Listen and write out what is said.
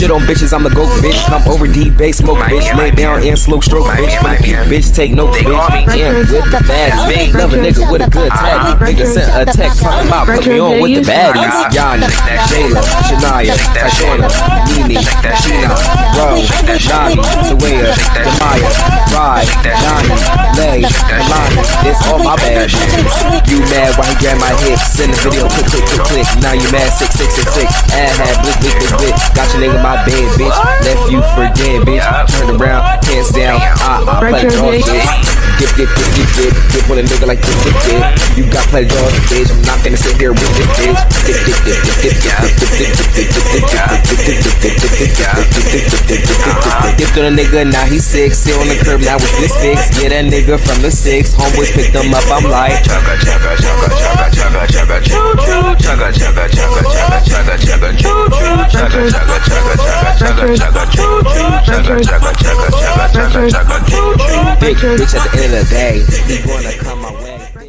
Shit on bitches, I'm the goat, bitch. Come over D base, smoke, bitch. Lay down and slow stroke, bitch. For the bitch, take notes, bitch. Yeah, with the baddies. Love a nigga with a good tag. Nigga sent a text talking about put me on with the baddies. Yana, Jayla, Shania, Tashana, Nene, Sheena, Bro, Nani, Sawaya, Demaya, Rye, Nani, Lay, Milani. It's all my bad bitches. You mad why he grabbed my hips? Send the video, click, click, click, click. Now you mad, six, six, six, six. Ad hat, blick, blick, blick, blick. Got your nigga in my bed, bitch. Left you for dead, bitch. Turn around, pants down. Ah, ah, play draws, bitch. Dip, dip, dip, dip, dip. Dip with a nigga like this, dip, dip. You got play draws, bitch. I'm not gonna sit here with this bitch. Dip, dip, dip, dip, dip, dip, dip, dip, dip, dip, dip, dip, dip, Dipped on a nigga, now he's sick. Sit on the curb, now with this fix. Yeah, that nigga from the six. Homeboys picked him up, I'm like. Chugga chugga chugga chugga chugga chugga choo choo chugga chugga chugga chugga chugga chugga choo choo chugga chugga chugga chugga chugga chugga choo choo chugga chugga chugga chugga chugga chugga choo choo Big bitch at the end of the day. He wanna come my way.